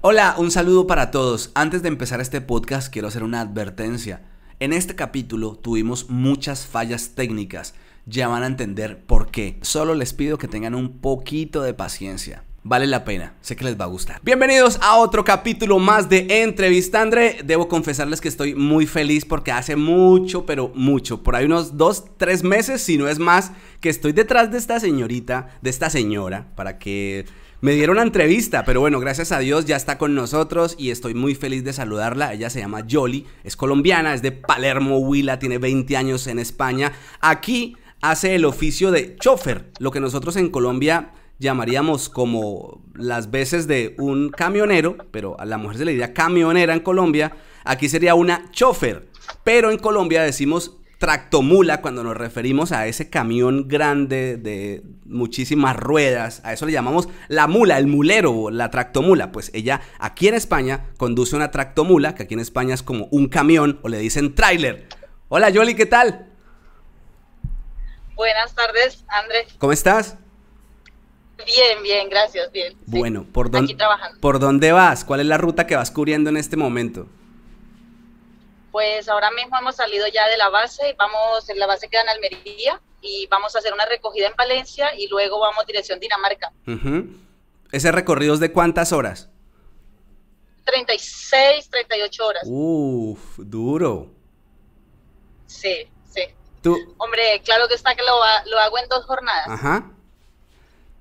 Hola, un saludo para todos. Antes de empezar este podcast quiero hacer una advertencia. En este capítulo tuvimos muchas fallas técnicas. Ya van a entender por qué. Solo les pido que tengan un poquito de paciencia. Vale la pena, sé que les va a gustar. Bienvenidos a otro capítulo más de Entrevista André. Debo confesarles que estoy muy feliz porque hace mucho, pero mucho, por ahí unos dos, tres meses, si no es más, que estoy detrás de esta señorita, de esta señora, para que me dieron una entrevista, pero bueno, gracias a Dios ya está con nosotros y estoy muy feliz de saludarla. Ella se llama Yoli, es colombiana, es de Palermo, Huila, tiene 20 años en España. Aquí hace el oficio de chofer, lo que nosotros en Colombia llamaríamos como las veces de un camionero, pero a la mujer se le diría camionera en Colombia, aquí sería una chofer, pero en Colombia decimos tractomula cuando nos referimos a ese camión grande de muchísimas ruedas, a eso le llamamos la mula, el mulero, la tractomula, pues ella aquí en España conduce una tractomula, que aquí en España es como un camión o le dicen tráiler. Hola Yoli, ¿qué tal? Buenas tardes, Andrés. ¿Cómo estás? Bien, bien, gracias, bien. Bueno, ¿por dónde, ¿por dónde vas? ¿Cuál es la ruta que vas cubriendo en este momento? Pues ahora mismo hemos salido ya de la base, vamos, en la base queda en Almería y vamos a hacer una recogida en Valencia y luego vamos dirección Dinamarca. ¿Ese recorrido es de cuántas horas? 36, 38 horas. Uf, duro. Sí, sí. ¿Tú? Hombre, claro que está que lo, lo hago en dos jornadas. Ajá.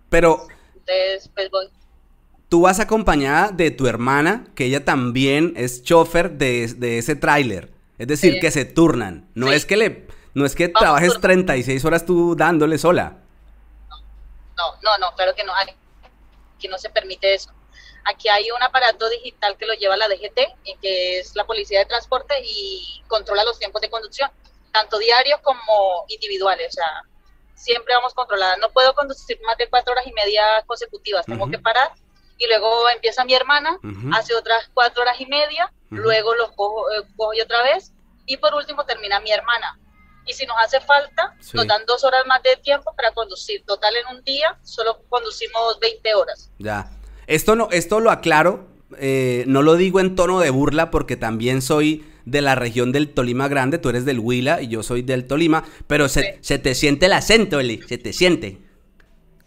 Pero... Entonces, pues voy. Tú vas acompañada de tu hermana, que ella también es chofer de, ese tráiler. Es decir, que se turnan. No es que le... No es que trabajes 36 horas tú dándole sola. No, no, no, claro que no. Aquí no se permite eso. Aquí hay un aparato digital que lo lleva la DGT, que es la Policía de Transporte, y controla los tiempos de conducción, tanto diarios como individuales. O sea, siempre vamos controladas. No puedo conducir más de cuatro horas y media consecutivas, tengo que parar. Y luego empieza mi hermana, hace otras cuatro horas y media, luego los cojo, eh, cojo yo otra vez, y por último termina mi hermana. Y si nos hace falta, nos dan dos horas más de tiempo para conducir. Total, en un día solo conducimos 20 horas. Ya. Esto, no, esto lo aclaro, eh, no lo digo en tono de burla porque también soy de la región del Tolima Grande, tú eres del Huila y yo soy del Tolima, pero se, te siente el acento, Eli, se te siente.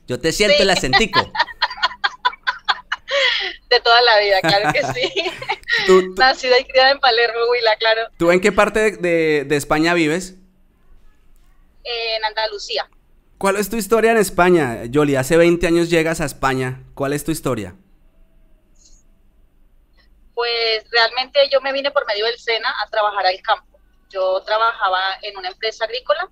Yo te siento el acentico. De toda la vida, claro que sí. Nacida y criada en Palermo, Huila, claro. ¿Tú en qué parte de, de España vives? En Andalucía. ¿Cuál es tu historia en España, Yoli? Hace 20 años llegas a España. ¿Cuál es tu historia? Pues realmente yo me vine por medio del SENA a trabajar al campo. Yo trabajaba en una empresa agrícola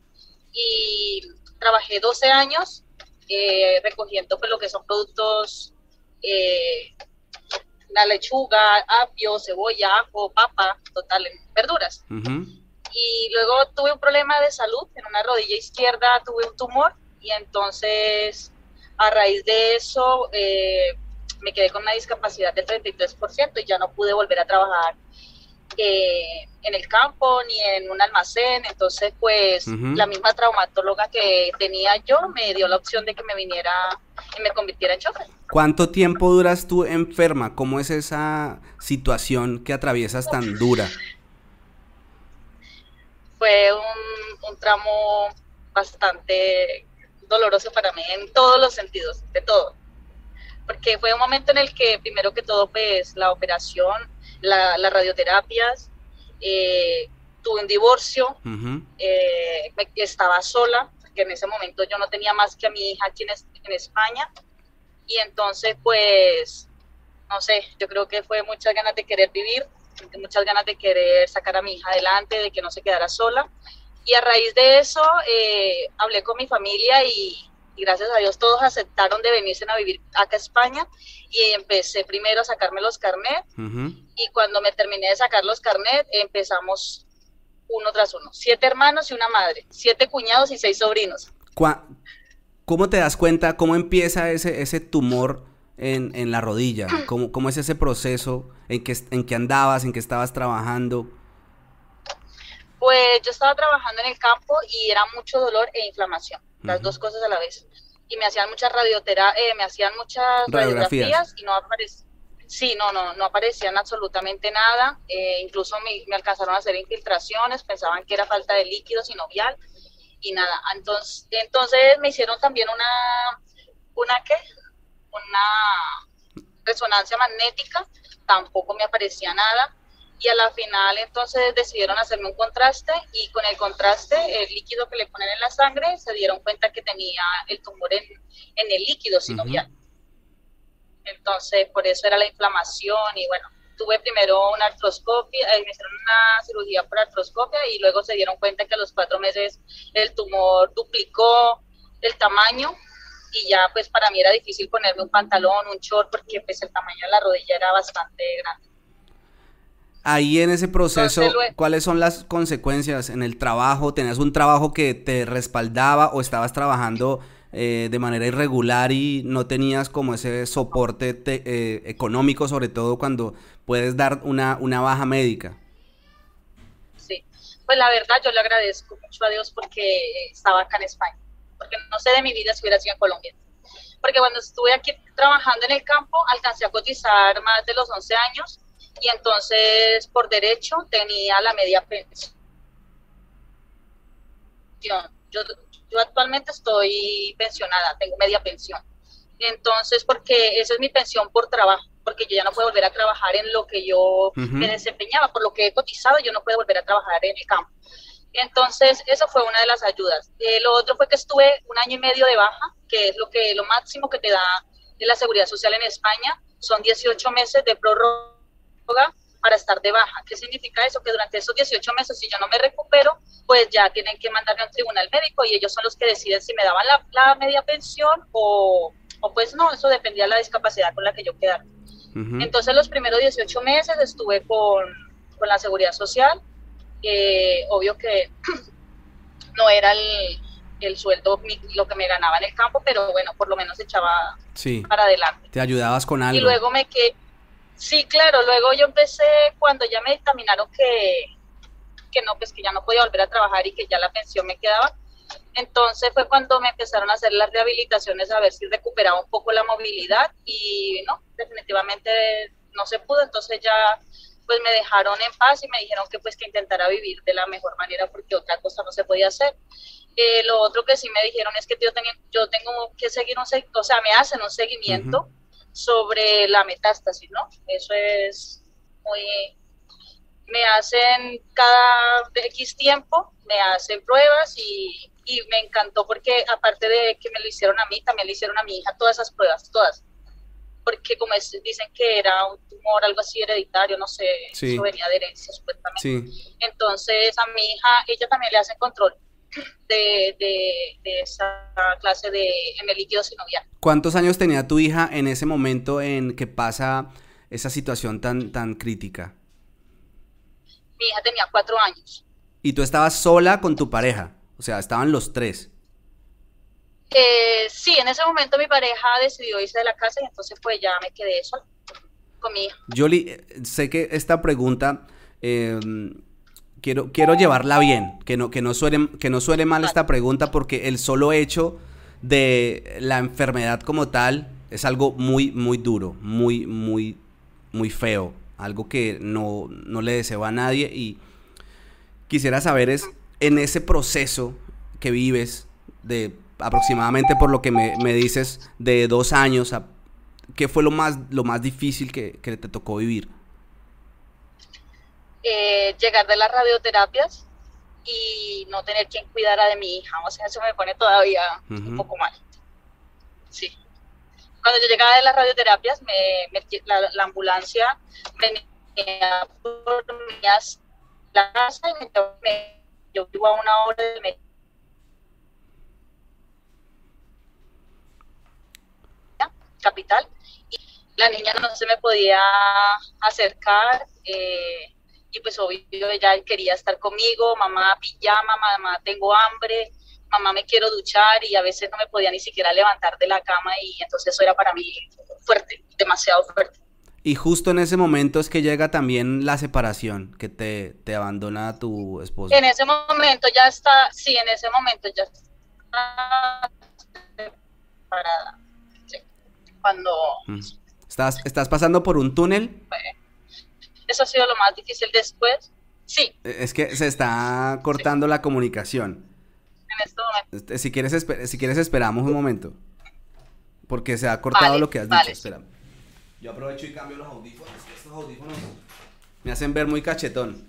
y trabajé 12 años eh, recogiendo pues, lo que son productos, eh, la lechuga, apio, cebolla, ajo, papa, total, verduras. Y luego tuve un problema de salud en una rodilla izquierda, tuve un tumor y entonces a raíz de eso eh, me quedé con una discapacidad del 33% y ya no pude volver a trabajar eh, en el campo ni en un almacén. Entonces, pues la misma traumatóloga que tenía yo me dio la opción de que me viniera y me convirtiera en chofer. ¿Cuánto tiempo duras tú enferma? ¿Cómo es esa situación que atraviesas tan dura? Fue un, un tramo bastante doloroso para mí en todos los sentidos, de todo porque fue un momento en el que primero que todo pues la operación, las radioterapias, eh, tuve un divorcio, eh, estaba sola, porque en ese momento yo no tenía más que a mi hija aquí en, en España, y entonces pues, no sé, yo creo que fue muchas ganas de querer vivir, muchas ganas de querer sacar a mi hija adelante, de que no se quedara sola, y a raíz de eso eh, hablé con mi familia y, y gracias a Dios todos aceptaron de venirse a vivir acá a España y empecé primero a sacarme los carnet y cuando me terminé de sacar los carnet empezamos uno tras uno, siete hermanos y una madre, siete cuñados y seis sobrinos. ¿Cómo te das cuenta, cómo empieza ese, ese tumor en, en la rodilla? ¿Cómo, ¿Cómo, es ese proceso en que, en que andabas, en que estabas trabajando? Pues yo estaba trabajando en el campo y era mucho dolor e inflamación las dos cosas a la vez. Y me hacían muchas radioterapias, eh, me hacían muchas radiografías. y no aparecía. Sí, no, no, no aparecían absolutamente nada. Eh, incluso me, alcanzaron a hacer infiltraciones, pensaban que era falta de líquido sinovial y nada. Entonces, entonces me hicieron también una, una qué, una resonancia magnética, tampoco me aparecía nada. Y a la final entonces decidieron hacerme un contraste y con el contraste, el líquido que le ponen en la sangre, se dieron cuenta que tenía el tumor en, en el líquido sinovial. Entonces, por eso era la inflamación y bueno, tuve primero una artroscopia, eh, me hicieron una cirugía por artroscopia y luego se dieron cuenta que a los cuatro meses el tumor duplicó el tamaño y ya pues para mí era difícil ponerme un pantalón, un short, porque pues el tamaño de la rodilla era bastante grande. Ahí en ese proceso, ¿cuáles son las consecuencias en el trabajo? ¿Tenías un trabajo que te respaldaba o estabas trabajando eh, de manera irregular y no tenías como ese soporte eh, económico, sobre todo cuando puedes dar una, una baja médica. Sí, pues la verdad yo le agradezco mucho a Dios porque estaba acá en España, porque no sé de mi vida si hubiera sido en Colombia. Porque cuando estuve aquí trabajando en el campo, alcancé a cotizar más de los 11 años y entonces por derecho tenía la media pensión. Yo yo actualmente estoy pensionada, tengo media pensión. Entonces, porque esa es mi pensión por trabajo, porque yo ya no puedo volver a trabajar en lo que yo me desempeñaba, por lo que he cotizado, yo no puedo volver a trabajar en el campo. Entonces, eso fue una de las ayudas. Eh, lo otro fue que estuve un año y medio de baja, que es lo que lo máximo que te da de la seguridad social en España, son 18 meses de prórroga para estar de baja. ¿Qué significa eso? Que durante esos 18 meses, si yo no me recupero, pues ya tienen que mandarme a un tribunal médico y ellos son los que deciden si me daban la, media pensión o, o, pues no, eso dependía de la discapacidad con la que yo quedara. Entonces los primeros 18 meses estuve con, con la seguridad social, obvio que no era el, el sueldo lo que me ganaba en el campo, pero bueno, por lo menos echaba para adelante. Te ayudabas con algo. Y luego me quedé Sí, claro, luego yo empecé cuando ya me dictaminaron que, que no, pues que ya no podía volver a trabajar y que ya la pensión me quedaba. Entonces fue cuando me empezaron a hacer las rehabilitaciones a ver si recuperaba un poco la movilidad y no, definitivamente no se pudo, entonces ya pues me dejaron en paz y me dijeron que pues que intentara vivir de la mejor manera porque otra cosa no se podía hacer. Eh, lo otro que sí me dijeron es que yo, tenía, yo tengo que seguir un, o sea, me hacen un seguimiento sobre la metástasis, ¿no? Eso es muy... Me hacen cada X tiempo, me hacen pruebas y, y me encantó porque aparte de que me lo hicieron a mí, también le hicieron a mi hija todas esas pruebas, todas. Porque como dicen que era un tumor, algo así hereditario, no sé, eso venía de herencia supuestamente. Sí. Entonces a mi hija, ella también le hacen control de, de, esa clase de en el líquido sinovial. ¿Cuántos años tenía tu hija en ese momento en que pasa esa situación tan, tan crítica? Mi hija tenía cuatro años. ¿Y tú estabas sola con tu pareja? O sea, estaban los tres. Eh, sí, en ese momento mi pareja decidió irse de la casa y entonces pues ya me quedé sola con mi hija. Yoli, eh, sé que esta pregunta eh, quiero, quiero llevarla bien, que no, que, no suele, que no suele mal esta pregunta porque el solo hecho de la enfermedad como tal es algo muy, muy duro, muy, muy, muy feo, algo que no, no le deseo a nadie y quisiera saber es, en ese proceso que vives de aproximadamente por lo que me, dices de dos años, ¿qué fue lo más, lo más difícil que, que te tocó vivir? Eh, llegar de las radioterapias y no tener quien cuidara de mi hija. O sea, eso me pone todavía un poco mal. Sí. Cuando yo llegaba de las radioterapias, me, la, ambulancia venía por la casa y me, yo vivo a una hora de capital y la niña no se me podía acercar eh, y pues obvio ella quería estar conmigo, mamá pijama, mamá tengo hambre, mamá me quiero duchar y a veces no me podía ni siquiera levantar de la cama y entonces eso era para mí fuerte, demasiado fuerte. Y justo en ese momento es que llega también la separación, que te, te abandona tu esposo. En ese momento ya está, sí, en ese momento ya está separada. Sí. Cuando... Mm ¿Estás, ¿Estás pasando por un túnel? Eso ha sido lo más difícil después. Sí. E, es que se está cortando la comunicación. En este momento. Este, si quieres, si quieres esperamos un momento. Porque se ha cortado lo que has dicho. Espera. Yo aprovecho y cambio los audífonos. Estos audífonos me hacen ver muy cachetón.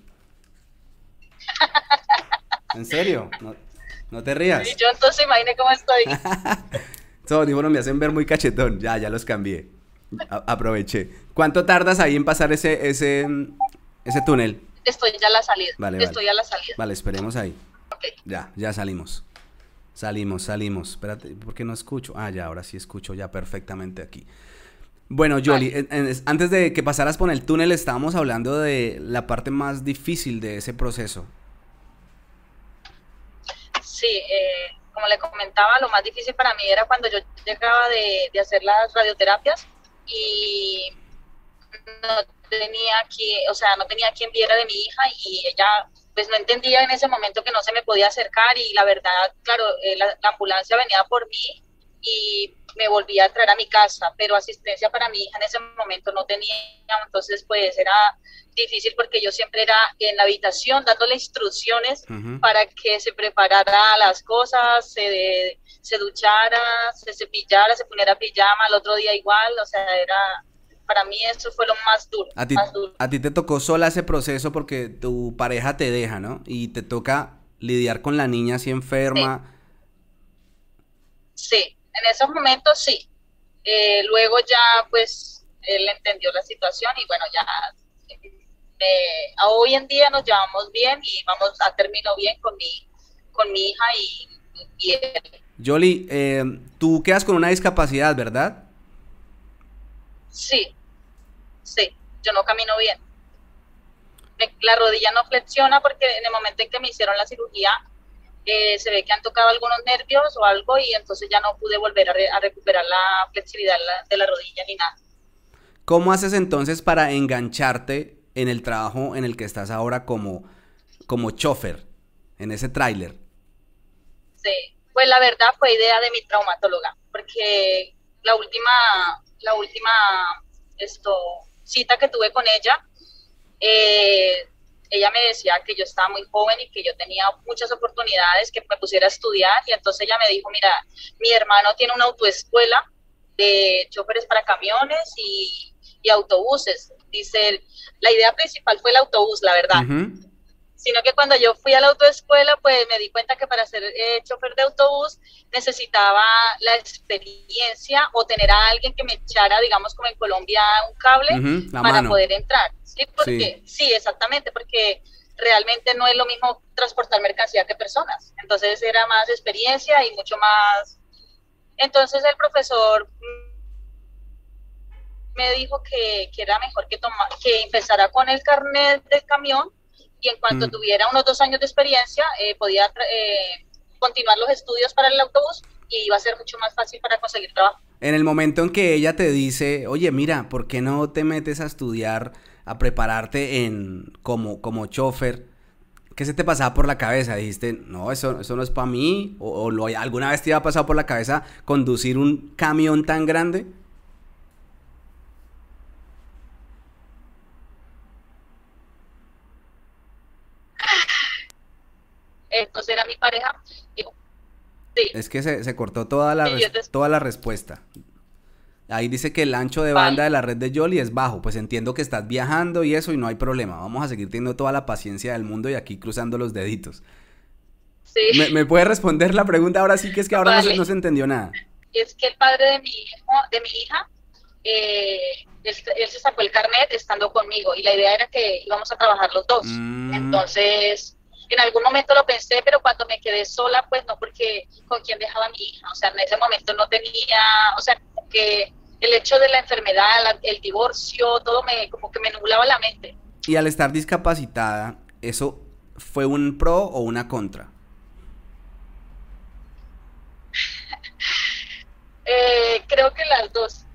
¿En serio? No, te rías. Y yo entonces imagine cómo estoy. Estos audífonos me hacen ver muy cachetón. Ya, ya los cambié. Aproveché. ¿Cuánto tardas ahí en pasar ese, ese, ese túnel? Estoy ya a la salida. Vale, Estoy a la salida. Vale, esperemos ahí. Ya, ya salimos. Salimos, salimos. Espérate, ¿por qué no escucho? Ah, ya, ahora sí escucho ya perfectamente aquí. Bueno, Jolly, antes de que pasaras por el túnel, estábamos hablando de la parte más difícil de ese proceso. Sí, eh, como le comentaba, lo más difícil para mí era cuando yo llegaba de, de hacer las radioterapias y no tenía que, o sea, no tenía quien viera de mi hija y ella pues no entendía en ese momento que no se me podía acercar y la verdad, claro, eh, la, ambulancia venía por mí y me volvía a traer a mi casa, pero asistencia para mi hija en ese momento no tenía, entonces pues era difícil porque yo siempre era en la habitación dándole instrucciones para que se preparara las cosas, se, se duchara, se cepillara, se pusiera pijama, al otro día igual, o sea, era para mí eso fue lo más duro. A ti, a ti te tocó sola ese proceso porque tu pareja te deja, ¿no? Y te toca lidiar con la niña así enferma. Sí, en esos momentos sí. Eh, luego ya pues él entendió la situación y bueno, ya eh, hoy en día nos llevamos bien y vamos a terminar bien con mi, con mi hija y, y él. Yoli, eh, tú quedas con una discapacidad, ¿verdad? Sí, sí, yo no camino bien. la rodilla no flexiona porque en el momento en que me hicieron la cirugía eh, se ve que han tocado algunos nervios o algo y entonces ya no pude volver a, recuperar la flexibilidad de la rodilla ni nada. ¿Cómo haces entonces para engancharte en el trabajo en el que estás ahora como, como chofer, en ese tráiler? Sí, pues la verdad fue idea de mi traumatóloga, porque la última, la última esto, cita que tuve con ella, eh, ella me decía que yo estaba muy joven y que yo tenía muchas oportunidades, que me pusiera a estudiar y entonces ella me dijo, mira, mi hermano tiene una autoescuela de choferes para camiones y, autobuses. Dice, la idea principal fue el autobús, la verdad sino que cuando yo fui a la autoescuela, pues me di cuenta que para ser eh, chofer de autobús necesitaba la experiencia o tener a alguien que me echara, digamos, como en Colombia, un cable para poder entrar. ¿sí? Porque, sí. exactamente, porque realmente no es lo mismo transportar mercancía que personas. Entonces era más experiencia y mucho más... Entonces el profesor me dijo que, que era mejor que, toma, que empezara con el carnet del camión y en cuanto mm. tuviera unos dos años de experiencia eh, podía eh, continuar los estudios para el autobús y iba a ser mucho más fácil para conseguir trabajo. En el momento en que ella te dice, oye, mira, ¿por qué no te metes a estudiar, a prepararte en como, como chofer? ¿Qué se te pasaba por la cabeza? Dijiste, no, eso, eso no es para mí. ¿O, o lo, alguna vez te iba pasado por la cabeza conducir un camión tan grande? Entonces era mi pareja. Es que se, cortó toda la, toda la respuesta. Ahí dice que el ancho de banda de la red de Jolly es bajo. Pues entiendo que estás viajando y eso y no hay problema. Vamos a seguir teniendo toda la paciencia del mundo y aquí cruzando los deditos. Sí. ¿Me, puede responder la pregunta ahora sí que es que ahora no, se, entendió nada? Es que el padre de mi, hijo, de mi hija, eh, él, se sacó el carnet estando conmigo y la idea era que íbamos a trabajar los dos. Mm. Entonces en algún momento lo pensé, pero cuando me quedé sola, pues no, porque con quién dejaba a mi hija. O sea, en ese momento no tenía, o sea, que el hecho de la enfermedad, el divorcio, todo me, como que me nublaba la mente. Y al estar discapacitada, ¿eso fue un pro o una contra? Eh, creo que las dos.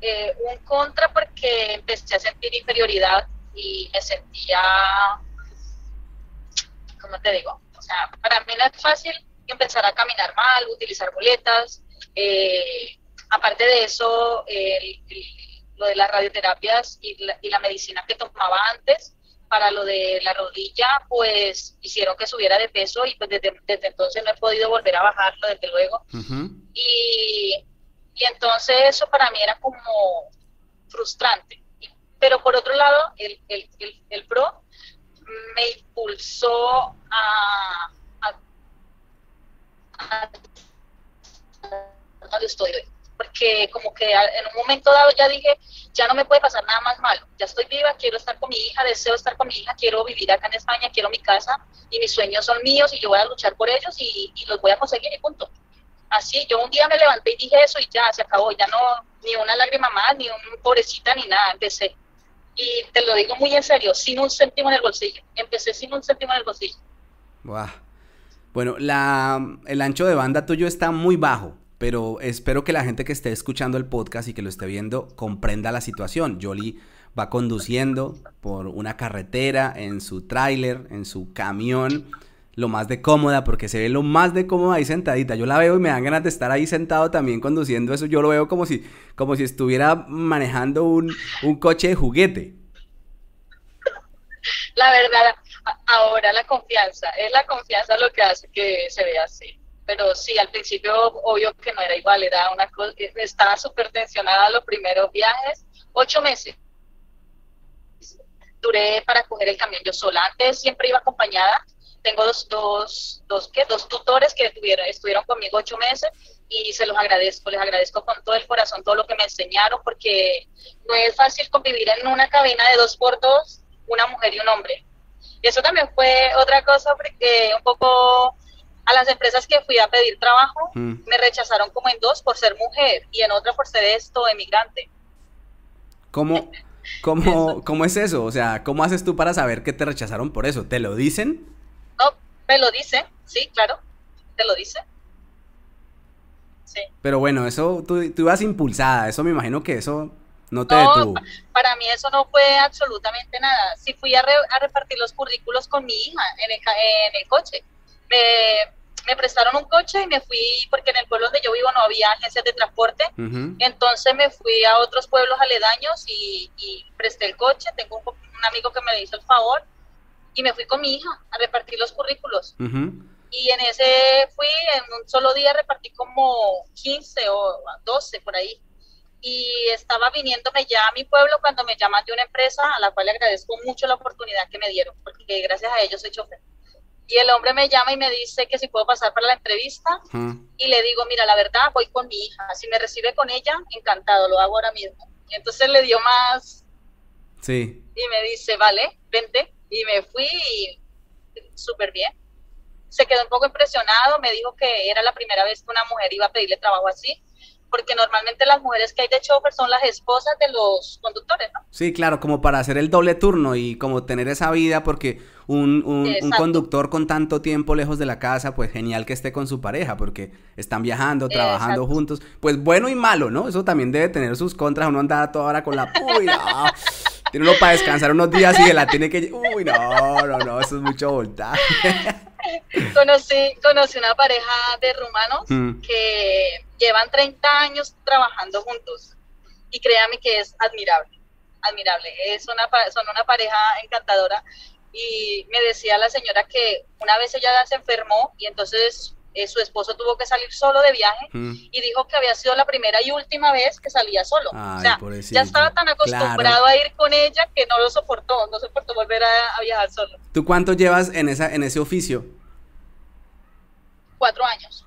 Eh, un contra porque empecé a sentir inferioridad y me sentía como te digo, o sea, para mí no es fácil empezar a caminar mal, utilizar boletas. Eh, aparte de eso, lo de las radioterapias y la, y la medicina que tomaba antes para lo de la rodilla, pues hicieron que subiera de peso y pues desde, entonces no he podido volver a bajarlo, desde luego. y, y, entonces eso para mí era como frustrante. Pero por otro lado, el, el, el, PRO me impulsó a, a, a, a estoy hoy porque como que en un momento dado ya dije, ya no me puede pasar nada más malo, ya estoy viva, quiero estar con mi hija, deseo estar con mi hija, quiero vivir acá en España, quiero mi casa y mis sueños son míos y yo voy a luchar por ellos y, los voy a conseguir y punto. Así, yo un día me levanté y dije eso y ya, se acabó, ya no, ni una lágrima más, ni un pobrecita, ni nada, empecé. Y te lo digo muy en serio, sin un céntimo en el bolsillo, empecé sin un céntimo en el bolsillo. Bueno, la, el ancho de banda tuyo está muy bajo pero espero que la gente que esté escuchando el podcast y que lo esté viendo comprenda la situación. Jolie va conduciendo por una carretera en su tráiler, en su camión, lo más de cómoda, porque se ve lo más de cómoda ahí sentadita. Yo la veo y me dan ganas de estar ahí sentado también conduciendo eso. Yo lo veo como si, como si estuviera manejando un, un coche de juguete. La verdad, ahora la confianza, es la confianza lo que hace que se vea así pero sí, al principio obvio que no era igual, era una cosa, estaba súper tensionada los primeros viajes, ocho meses. Duré para coger el camión yo sola, antes siempre iba acompañada, tengo dos, dos, dos, ¿qué? dos tutores que tuvieron, estuvieron conmigo ocho meses y se los agradezco, les agradezco con todo el corazón todo lo que me enseñaron porque no es fácil convivir en una cabina de dos por dos, una mujer y un hombre. Y eso también fue otra cosa porque un poco a las empresas que fui a pedir trabajo mm. me rechazaron como en dos por ser mujer y en otra por ser esto, emigrante. ¿Cómo, cómo, ¿Cómo es eso? O sea, ¿cómo haces tú para saber que te rechazaron por eso? ¿Te lo dicen? Me lo dicen, sí, claro, te lo dicen. Sí. Pero bueno, eso, tú, tú ibas impulsada, eso me imagino que eso no te no, Para mí eso no fue absolutamente nada. Si fui a, a repartir los currículos con mi hija en el, en el coche me, prestaron un coche y me fui, porque en el pueblo donde yo vivo no había agencias de transporte, entonces me fui a otros pueblos aledaños y, presté el coche, tengo un, amigo que me hizo el favor y me fui con mi hija a repartir los currículos. Y en ese fui, en un solo día repartí como 15 o 12 por ahí. Y estaba viniéndome ya a mi pueblo cuando me llaman de una empresa a la cual le agradezco mucho la oportunidad que me dieron, porque gracias a ellos soy chofer. Y el hombre me llama y me dice que si puedo pasar para la entrevista. Y le digo, mira, la verdad, voy con mi hija. Si me recibe con ella, encantado, lo hago ahora mismo. Y entonces le dio más. Sí. Y me dice, vale, vente. Y me fui súper bien. Se quedó un poco impresionado, me dijo que era la primera vez que una mujer iba a pedirle trabajo así porque normalmente las mujeres que hay de chofer son las esposas de los conductores, ¿no? Sí, claro, como para hacer el doble turno y como tener esa vida, porque un, un, conductor con tanto tiempo lejos de la casa, pues genial que esté con su pareja, porque están viajando, trabajando juntos, pues bueno y malo, ¿no? Eso también debe tener sus contras, uno anda toda hora con la... Uy. Tiene uno para descansar unos días y la tiene que... Uy, no, no, no, eso es mucho voltaje. conocí, conocí una pareja de rumanos mm. que llevan 30 años trabajando juntos y créame que es admirable, admirable. Es una, son una pareja encantadora y me decía la señora que una vez ella se enfermó y entonces eh, su esposo tuvo que salir solo de viaje mm. y dijo que había sido la primera y última vez que salía solo. o sea, ya estaba tan acostumbrado a ir con ella que no lo soportó, no soportó volver a, a, viajar solo. ¿Tú cuánto llevas en, esa, en ese oficio? Cuatro años.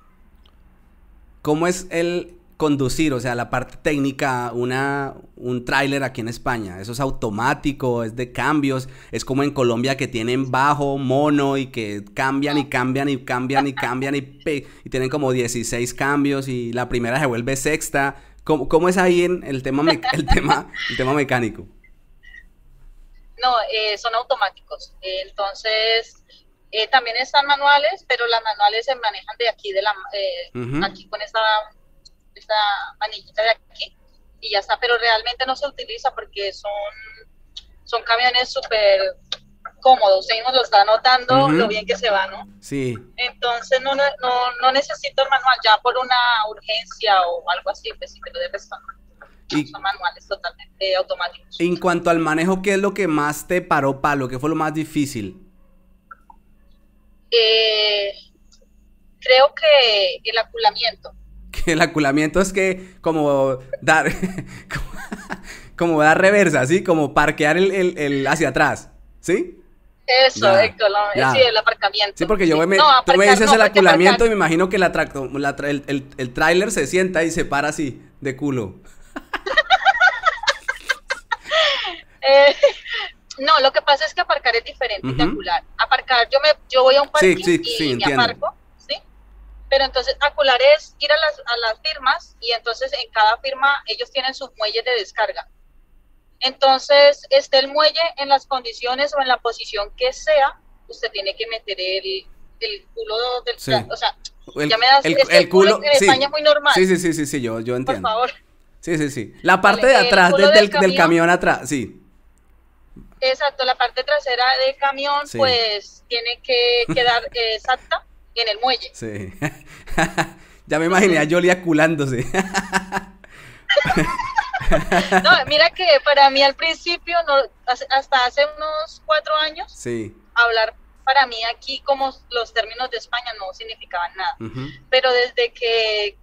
¿Cómo es el conducir, o sea, la parte técnica, una, un tráiler aquí en España. Eso es automático, es de cambios, es como en Colombia que tienen bajo, mono y que cambian y cambian y cambian y cambian y, y tienen como 16 cambios y la primera se vuelve sexta. ¿Cómo, cómo es ahí en el tema, el tema, el tema mecánico? No, eh, son automáticos. entonces, eh, también están manuales, pero las manuales se manejan de aquí, de la, eh, aquí con esta esta manillita de aquí y ya está, pero realmente no se utiliza porque son, son camiones súper cómodos, seguimos lo está notando lo bien que se va, ¿no? Sí. Entonces no, no, no necesito el manual ya por una urgencia o algo así, pues sí, pero de resto y, son manuales totalmente automáticos. En cuanto al manejo, ¿qué es lo que más te paró palo? ¿Qué fue lo más difícil? Eh, creo que el aculamiento. Que el aculamiento es que como dar como, dar reversa, ¿sí? Como parquear el, hacia atrás, ¿sí? Eso, sí, el aparcamiento. Sí, porque yo me, tú me dices el aculamiento y me imagino que la, el, el, el tráiler se sienta y se para así, de culo. eh, no, lo que pasa es que aparcar es diferente de acular. Aparcar, yo me, yo voy a un parque y me aparco, ¿sí? Pero entonces acular es ir a las, a las firmas y entonces en cada firma ellos tienen sus muelles de descarga. Entonces, esté el muelle en las condiciones o en la posición que sea, usted tiene que meter el, el culo del... O sea, ya me das... El, el culo, en España es muy normal. Sí, sí, sí, sí, sí, yo, yo entiendo. Por favor. Sí, sí, sí. La parte de atrás, del, del, camión, atrás, sí. Exacto, la parte trasera del camión, pues, tiene que quedar exacta en el muelle. Sí. ya me imaginé a Yoli aculándose. no, mira que para mí al principio, no, hasta hace unos cuatro años, sí. hablar para mí aquí como los términos de España no significaban nada. Pero desde que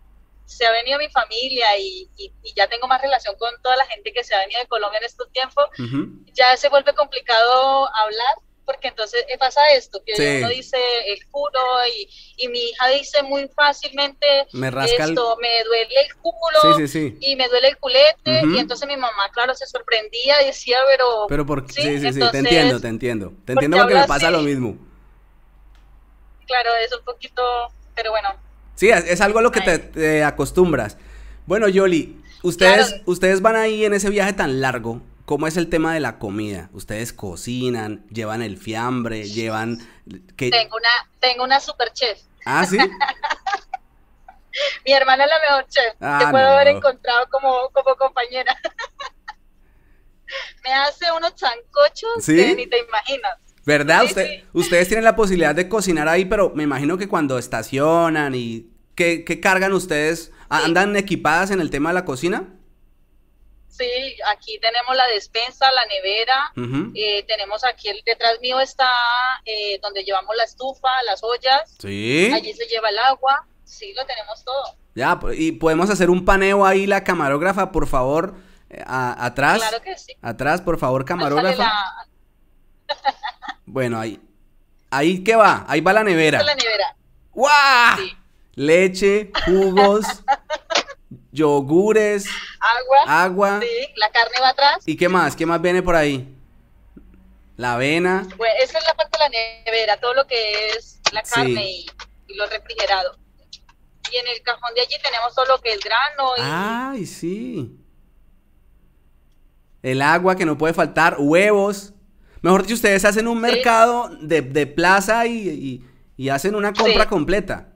se ha venido mi familia y, ya tengo más relación con toda la gente que se ha venido de Colombia en estos tiempos, ya se vuelve complicado hablar porque entonces eh, pasa esto, que uno dice el culo y, mi hija dice muy fácilmente me esto, me duele el culo y me duele el culete y entonces mi mamá, claro, se sorprendía y decía, pero... Pero por sí, sí, sí, te entiendo, te entiendo, te entiendo porque me pasa lo mismo. Claro, es un poquito, pero bueno. Sí, es, algo a lo que te, acostumbras. Bueno, Yoli, ustedes, ustedes van ahí en ese viaje tan largo, ¿Cómo es el tema de la comida? ¿Ustedes cocinan, llevan el fiambre, llevan... Tengo una, tengo una super chef. ¿Ah, sí? Mi hermana es la mejor chef ah, que puedo haber encontrado como, como compañera. Me hace unos chancochos que ni te imaginas. ¿Verdad? Ustedes tienen la posibilidad de cocinar ahí, pero me imagino que cuando estacionan y... ¿Qué, qué cargan ustedes? ¿Andan equipadas en el tema de la cocina? Sí, aquí tenemos la despensa, la nevera, eh, tenemos aquí, el, detrás mío está eh, donde llevamos la estufa, las ollas, sí. allí se lleva el agua, sí, lo tenemos todo. Ya, y podemos hacer un paneo ahí, la camarógrafa, por favor, eh, atrás. Claro que sí. Atrás, por favor, camarógrafa. bueno, ahí. Ahí, ¿qué va? Ahí va la nevera. la nevera. ¡Guau! Leche, jugos. yogures, agua, agua. Sí, la carne va atrás. ¿Y qué más? ¿Qué más viene por ahí? La avena. Pues esa es la parte de la nevera, todo lo que es la carne y, lo refrigerado. Y en el cajón de allí tenemos todo lo que es grano. Y... Ay, sí. El agua que no puede faltar, huevos. Mejor dicho, ustedes hacen un mercado de, plaza y, hacen una compra completa.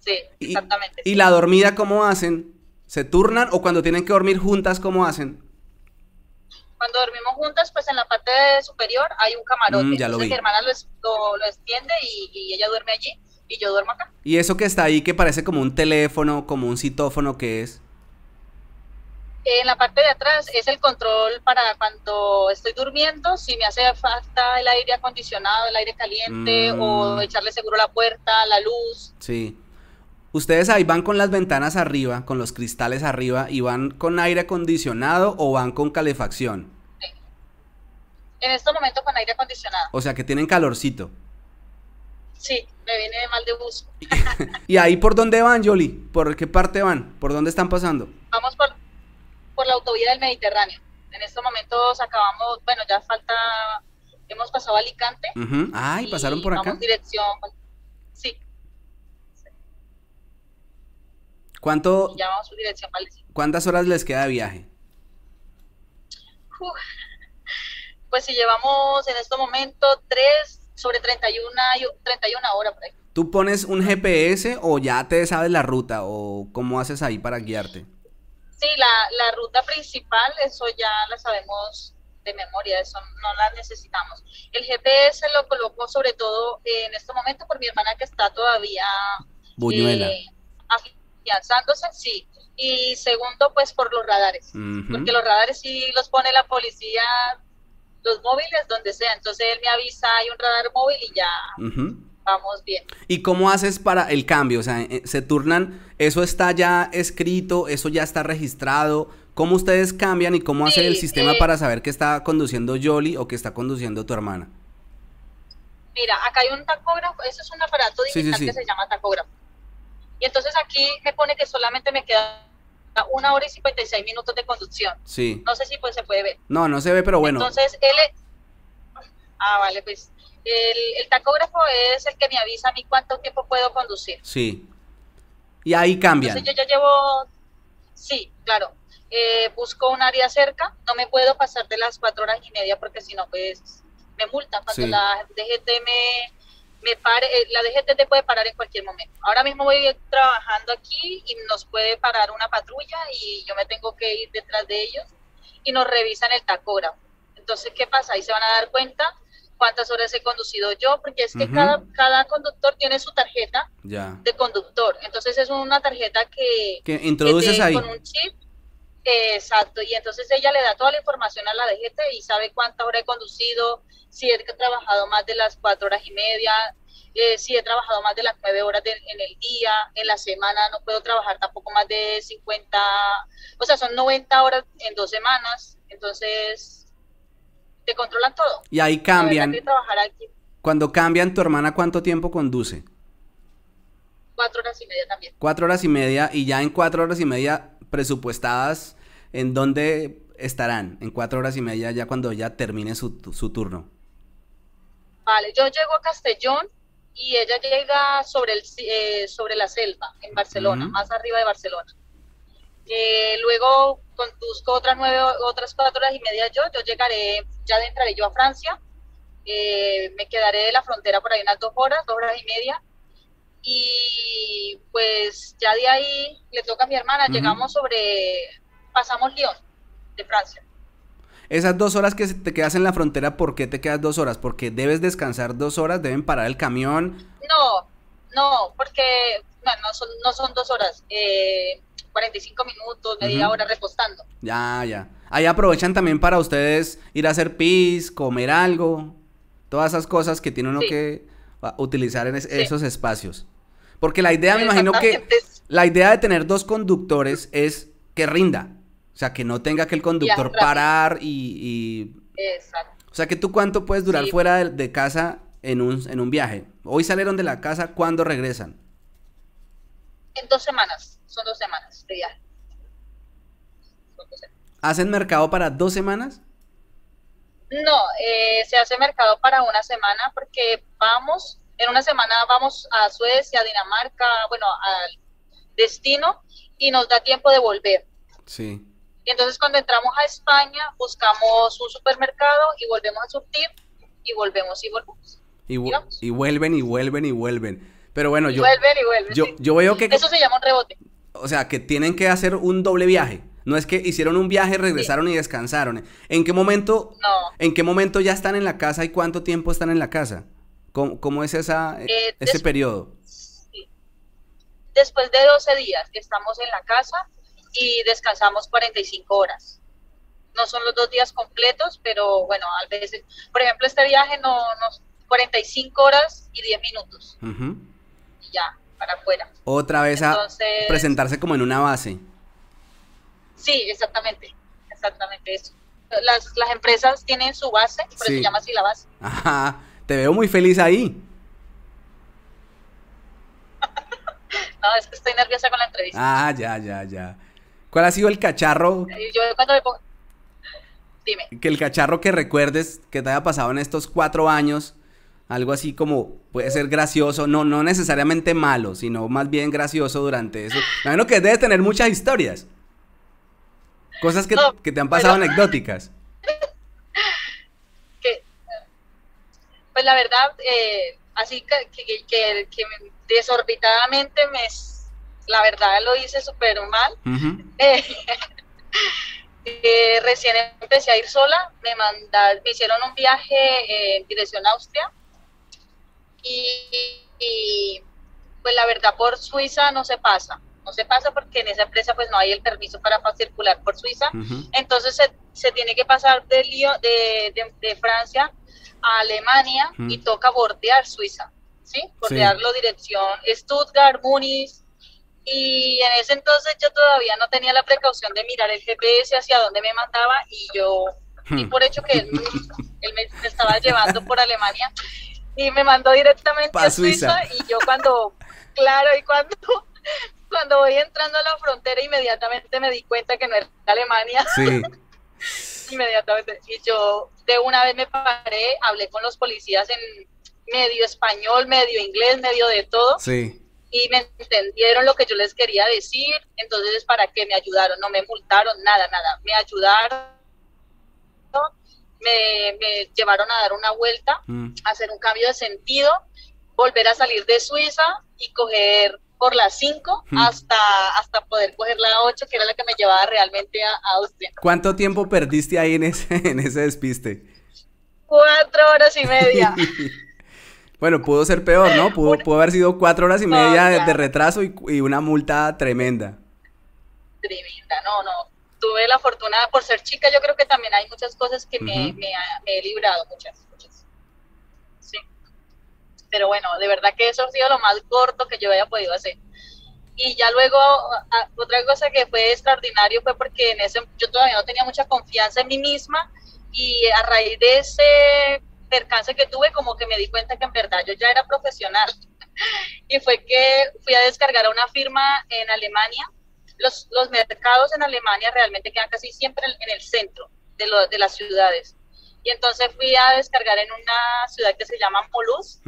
Sí, exactamente. ¿Y, la dormida cómo hacen? ¿Se turnan o cuando tienen que dormir juntas cómo hacen? Cuando dormimos juntas, pues en la parte superior hay un camarote. Mm, ya lo mi hermana lo, lo, extiende y, ella duerme allí y yo duermo acá. ¿Y eso que está ahí que parece como un teléfono, como un citófono, qué es? En la parte de atrás es el control para cuando estoy durmiendo, si me hace falta el aire acondicionado, el aire caliente o mm. echarle seguro la puerta, la luz. Sí. ¿Ustedes ahí van con las ventanas arriba, con los cristales arriba, y van con aire acondicionado o van con calefacción? Sí. En este momento con aire acondicionado. O sea que tienen calorcito. Sí, me viene de mal de bus. ¿Y ahí por dónde van, Yoli? ¿Por qué parte van? ¿Por dónde están pasando? Vamos por, por la autovía del Mediterráneo. En estos momentos acabamos, bueno, ya falta, hemos pasado a Alicante. Ay, pasaron por acá. Vamos dirección, sí, ¿Cuánto? su dirección ¿Cuántas horas les queda de viaje? pues si llevamos en este momento 3 sobre 31, 31 horas por ahí. ¿Tú pones un GPS o ya te sabes la ruta o cómo haces ahí para guiarte? Sí, la, la ruta principal, eso ya la sabemos de memoria, eso no la necesitamos. El GPS lo coloco sobre todo en este momento por mi hermana que está todavía Buñuela. Eh, afianzándose, sí. Y segundo, pues por los radares, porque los radares sí los pone la policía, los móviles, donde sea. Entonces él me avisa, hay un radar móvil y ya vamos bien. ¿Y cómo haces para el cambio? O sea, eh, se turnan, eso está ya escrito, eso ya está registrado. ¿Cómo ustedes cambian y cómo hace el sistema eh, para saber que está conduciendo Yoli o que está conduciendo tu hermana? Mira, acá hay un tacógrafo, eso es un aparato digital que se llama tacógrafo. Y entonces aquí me pone que solamente me queda una hora y 56 minutos de conducción. Sí. No sé si pues se puede ver. No, no se ve, pero bueno. Entonces, él... Ah, vale, pues el, tacógrafo es el que me avisa a mí cuánto tiempo puedo conducir. Sí. Y ahí cambia. Entonces yo ya llevo... Sí, claro. Eh, busco un área cerca, no me puedo pasar de las cuatro horas y media porque si no, pues me multan. Cuando la DGT me, me pare, eh, la DGT te puede parar en cualquier momento. Ahora mismo voy trabajando aquí y nos puede parar una patrulla y yo me tengo que ir detrás de ellos y nos revisan el tacógrafo. Entonces, ¿qué pasa? Ahí se van a dar cuenta cuántas horas he conducido yo, porque es que cada, cada conductor tiene su tarjeta de conductor. Entonces es una tarjeta que, que introduces ahí. Con un chip. Exacto, y entonces ella le da toda la información a la DGT y sabe cuántas horas he conducido, si he trabajado más de las cuatro horas y media, eh, si he trabajado más de las nueve horas en el día, en la semana no puedo trabajar tampoco más de 50, o sea, son 90 horas en dos semanas, entonces te controlan todo. Y ahí cambian. Cuando cambian, ¿tu hermana cuánto tiempo conduce? Cuatro horas y media también. Cuatro horas y media, y ya en cuatro horas y media presupuestadas, ¿en dónde estarán? En cuatro horas y media, ya cuando ya termine su, turno. Vale, yo llego a Castellón y ella llega sobre, el, eh, sobre la selva, en Barcelona, más arriba de Barcelona. Eh, luego conduzco otras nueve, otras cuatro horas y media yo, yo llegaré, ya entraré yo a Francia, eh, me quedaré de la frontera por ahí unas dos horas, dos horas y media, y pues ya de ahí le toca a mi hermana, llegamos sobre, pasamos Lyon, de Francia. Esas dos horas que te quedas en la frontera, ¿por qué te quedas dos horas? ¿Porque debes descansar dos horas? ¿Deben parar el camión? No, no, porque no, son, no son dos horas. Eh, 45 minutos, media hora repostando. Ya, ya. Ahí aprovechan también para ustedes ir a hacer pis, comer algo, todas esas cosas que tiene uno que utilizar en esos espacios. Porque la idea, me imagino que la idea de tener dos conductores es que rinda. O sea, que no tenga que el conductor parar y, Exacto. O sea, que tú cuánto puedes durar fuera de, de, casa en un, en un viaje. Hoy salieron de la casa, ¿cuándo regresan? En dos semanas son dos semanas de viaje. ¿Hacen mercado para dos semanas? No, eh, se hace mercado para una semana porque vamos, en una semana vamos a Suecia, Dinamarca, bueno, al destino y nos da tiempo de volver. Sí. Y entonces cuando entramos a España buscamos un supermercado y volvemos a surtir y volvemos y volvemos. Y, y vuelven y vuelven y vuelven. Pero bueno, yo, vuelven y vuelven, yo, yo veo que... Eso se llama un rebote o sea, que tienen que hacer un doble viaje. No es que hicieron un viaje, regresaron y descansaron. ¿En qué momento? No. ¿En qué momento ya están en la casa y cuánto tiempo están en la casa? ¿Cómo, es esa, eh, ese periodo? Después de 12 días estamos en la casa y descansamos 45 horas. No son los dos días completos, pero bueno, a veces, por ejemplo, este viaje no, nos 45 horas y 10 minutos. Y ya, para afuera. Otra vez a presentarse como en una base. Sí, exactamente, exactamente eso. Las, las empresas tienen su base, por eso se llama así la base. Ajá, te veo muy feliz ahí. no, es que estoy nerviosa con la entrevista. Ah, ya, ya, ya. ¿Cuál ha sido el cacharro? Yo cuando me pongo... Dime. Que el cacharro que recuerdes que te haya pasado en estos cuatro años algo así como puede ser gracioso, no, no necesariamente malo, sino más bien gracioso durante eso. Imagino que debes tener muchas historias. Cosas que, te han pasado anecdóticas. Pues la verdad, eh, así que, que, desorbitadamente me, la verdad lo hice súper mal. Eh, eh, recién empecé a ir sola, me mandaron, me hicieron un viaje en dirección a Austria y, pues la verdad por Suiza no se pasa, no se pasa porque en esa empresa pues no hay el permiso para circular por Suiza. Entonces se, tiene que pasar de, de, de, Francia a Alemania y toca bordear Suiza, ¿sí? Bordearlo dirección Stuttgart, Múnich. Y en ese entonces yo todavía no tenía la precaución de mirar el GPS hacia dónde me mandaba y yo y por hecho que él, me, estaba llevando por Alemania y me mandó directamente a Suiza. y yo cuando, claro, y cuando, cuando voy entrando a la frontera inmediatamente me di cuenta que no era Alemania. Sí. inmediatamente. Y yo de una vez me paré, hablé con los policías en medio español, medio inglés, medio de todo. Sí. Y me entendieron lo que yo les quería decir. Entonces, ¿para qué me ayudaron? No me multaron, nada, nada. Me ayudaron me, llevaron a dar una vuelta, mm. a hacer un cambio de sentido, volver a salir de Suiza y coger por las 5 mm. hasta, hasta poder coger la 8, que era la que me llevaba realmente a, Austria. ¿Cuánto tiempo perdiste ahí en ese, en ese despiste? Cuatro horas y media. bueno, pudo ser peor, ¿no? Pudo, pudo, haber sido cuatro horas y media de, retraso y, y, una multa tremenda. Tremenda, no, no tuve la fortuna, por ser chica, yo creo que también hay muchas cosas que me, he librado, muchas, muchas. Pero bueno, de verdad que eso ha sido lo más corto que yo haya podido hacer. Y ya luego, otra cosa que fue extraordinario fue porque en ese, yo todavía no tenía mucha confianza en mí misma y a raíz de ese percance que tuve, como que me di cuenta que en verdad yo ya era profesional. y fue que fui a descargar a una firma en Alemania los, los mercados en Alemania realmente quedan casi siempre en, el centro de, de, las ciudades. Y entonces fui a descargar en una ciudad que se llama Molus.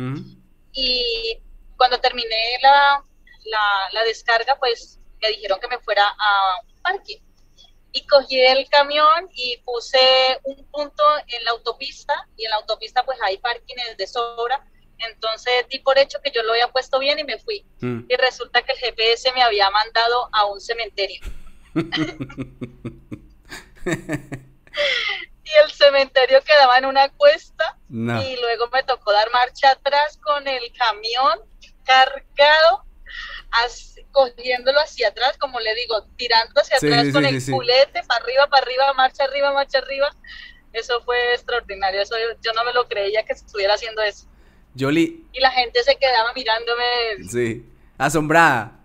Y cuando terminé la, la, la, descarga, pues me dijeron que me fuera a un parking. Y cogí el camión y puse un punto en la autopista. Y en la autopista, pues hay parkings de sobra entonces di por hecho que yo lo había puesto bien y me fui. Mm. Y resulta que el GPS me había mandado a un cementerio. y el cementerio quedaba en una cuesta y luego me tocó dar marcha atrás con el camión cargado, cogiéndolo hacia atrás, como le digo, tirando hacia atrás con el culete, para arriba, para arriba, marcha arriba, marcha arriba. Eso fue extraordinario, eso yo no me lo creía que estuviera haciendo eso. Jolie. Y la gente se quedaba mirándome. Sí, asombrada.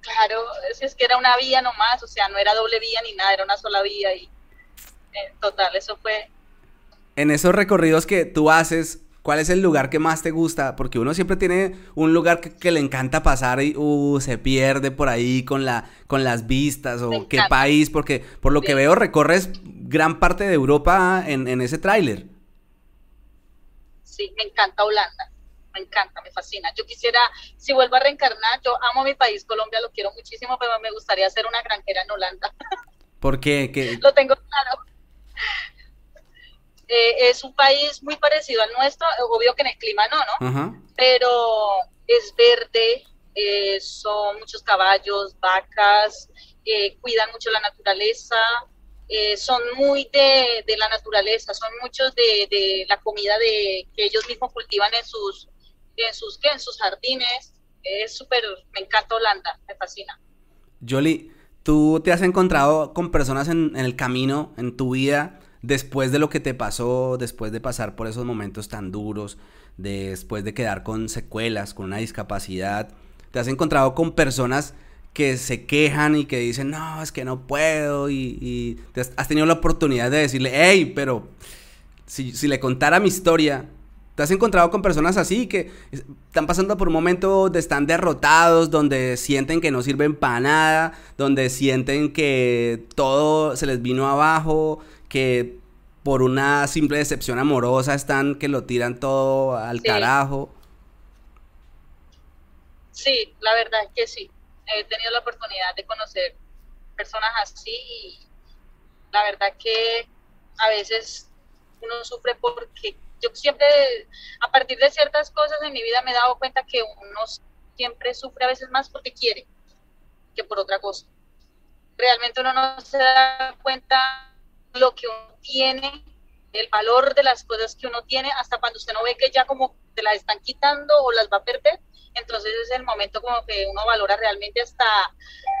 Claro, es, es que era una vía nomás, o sea, no era doble vía ni nada, era una sola vía y total, eso fue... En esos recorridos que tú haces, ¿cuál es el lugar que más te gusta? Porque uno siempre tiene un lugar que, le encanta pasar y uh, se pierde por ahí con, la, con las vistas o qué país, porque por lo que veo recorres gran parte de Europa en, en ese tráiler sí, me encanta Holanda, me encanta, me fascina. Yo quisiera, si vuelvo a reencarnar, yo amo mi país, Colombia, lo quiero muchísimo, pero me gustaría ser una granjera en Holanda. ¿Por qué? Lo tengo claro. Eh, es un país muy parecido al nuestro, obvio que en el clima no, ¿no? Pero es verde, eh, son muchos caballos, vacas, eh, cuidan mucho la naturaleza, eh, son muy de, la naturaleza, son muchos de, la comida de, que ellos mismos cultivan en sus, en sus, en sus jardines. Es súper, me encanta Holanda, me fascina. Jolie, ¿tú te has encontrado con personas en, en el camino, en tu vida, después de lo que te pasó, después de pasar por esos momentos tan duros, después de quedar con secuelas, con una discapacidad? ¿Te has encontrado con personas que se quejan y que dicen, no, es que no puedo y, has tenido la oportunidad de decirle, hey, pero si, le contara mi historia, ¿te has encontrado con personas así que están pasando por un momento de están derrotados, donde sienten que no sirven para nada, donde sienten que todo se les vino abajo, que por una simple decepción amorosa están que lo tiran todo al carajo? Sí, la verdad es que sí he tenido la oportunidad de conocer personas así y la verdad que a veces uno sufre porque yo siempre, a partir de ciertas cosas en mi vida me he dado cuenta que uno siempre sufre a veces más porque quiere que por otra cosa. Realmente uno no se da cuenta lo que uno tiene, el valor de las cosas que uno tiene, hasta cuando usted no ve que ya como te las están quitando o las va a perder, Entonces es el momento como que uno valora realmente hasta,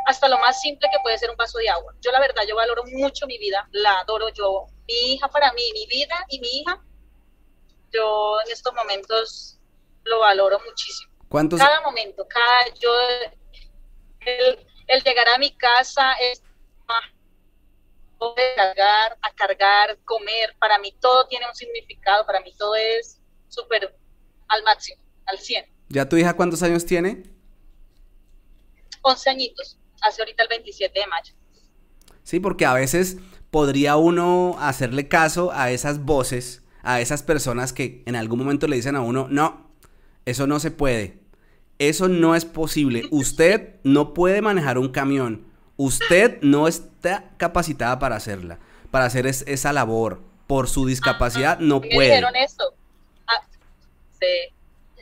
hasta lo más simple que puede ser un vaso de agua. Yo la verdad, yo valoro mucho mi vida, la adoro yo. Mi hija para mí, mi vida y mi hija, yo en estos momentos lo valoro muchísimo. ¿Cuántos? Cada momento, cada yo, el, el llegar a mi casa es cargar, a cargar, comer, para mí todo tiene un significado, para mí todo es súper al máximo, al 100. ¿Ya tu hija cuántos años tiene? 11 añitos, hace ahorita el 27 de mayo. Sí, porque a veces podría uno hacerle caso a esas voces, a esas personas que en algún momento le dicen a uno, no, eso no se puede, eso no es posible, usted no puede manejar un camión, usted no está capacitada para hacerla, para hacer esa labor, por su discapacidad no puede. Me dijeron eso. Ah, sí.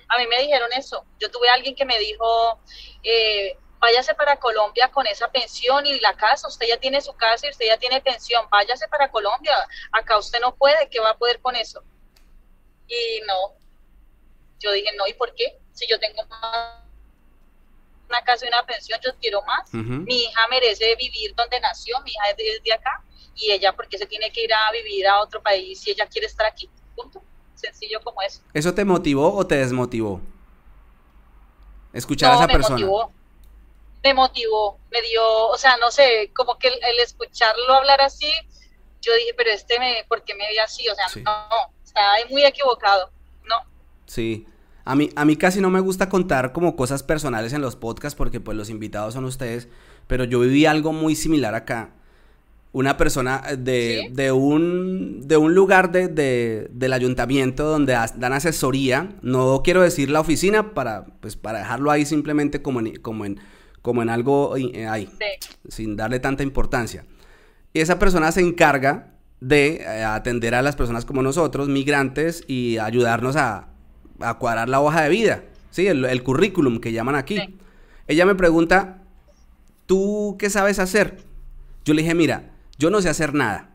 A mí me dijeron eso. Yo tuve a alguien que me dijo, eh, váyase para Colombia con esa pensión y la casa, usted ya tiene su casa y usted ya tiene pensión, váyase para Colombia, acá usted no puede, ¿qué va a poder con eso? Y no, yo dije, no, ¿y por qué? Si yo tengo una casa y una pensión, yo quiero más. Mi hija merece vivir donde nació, mi hija es de, acá, y ella, ¿por qué se tiene que ir a vivir a otro país si ella quiere estar aquí? Punto sencillo como eso. ¿Eso te motivó o te desmotivó? Escuchar a esa me persona. Motivó, me motivó, me dio, o sea, no sé, como que el, escucharlo hablar así, yo dije, pero este me, ¿por qué me ve así? O sea, no, está muy equivocado, no. Sí. A mí, a mí casi no me gusta contar como cosas personales en los podcasts porque pues los invitados son ustedes, pero yo viví algo muy similar acá. Una persona de, de, un, de un lugar de, de, del ayuntamiento donde dan asesoría, no quiero decir la oficina para, pues, para dejarlo ahí simplemente como en, como en, como en algo eh, ahí, sin darle tanta importancia. Y esa persona se encarga de eh, atender a las personas como nosotros, migrantes, y ayudarnos a, a cuadrar la hoja de vida, ¿sí? el, el currículum que llaman aquí. Ella me pregunta, ¿tú qué sabes hacer? Yo le dije, mira, yo no sé hacer nada.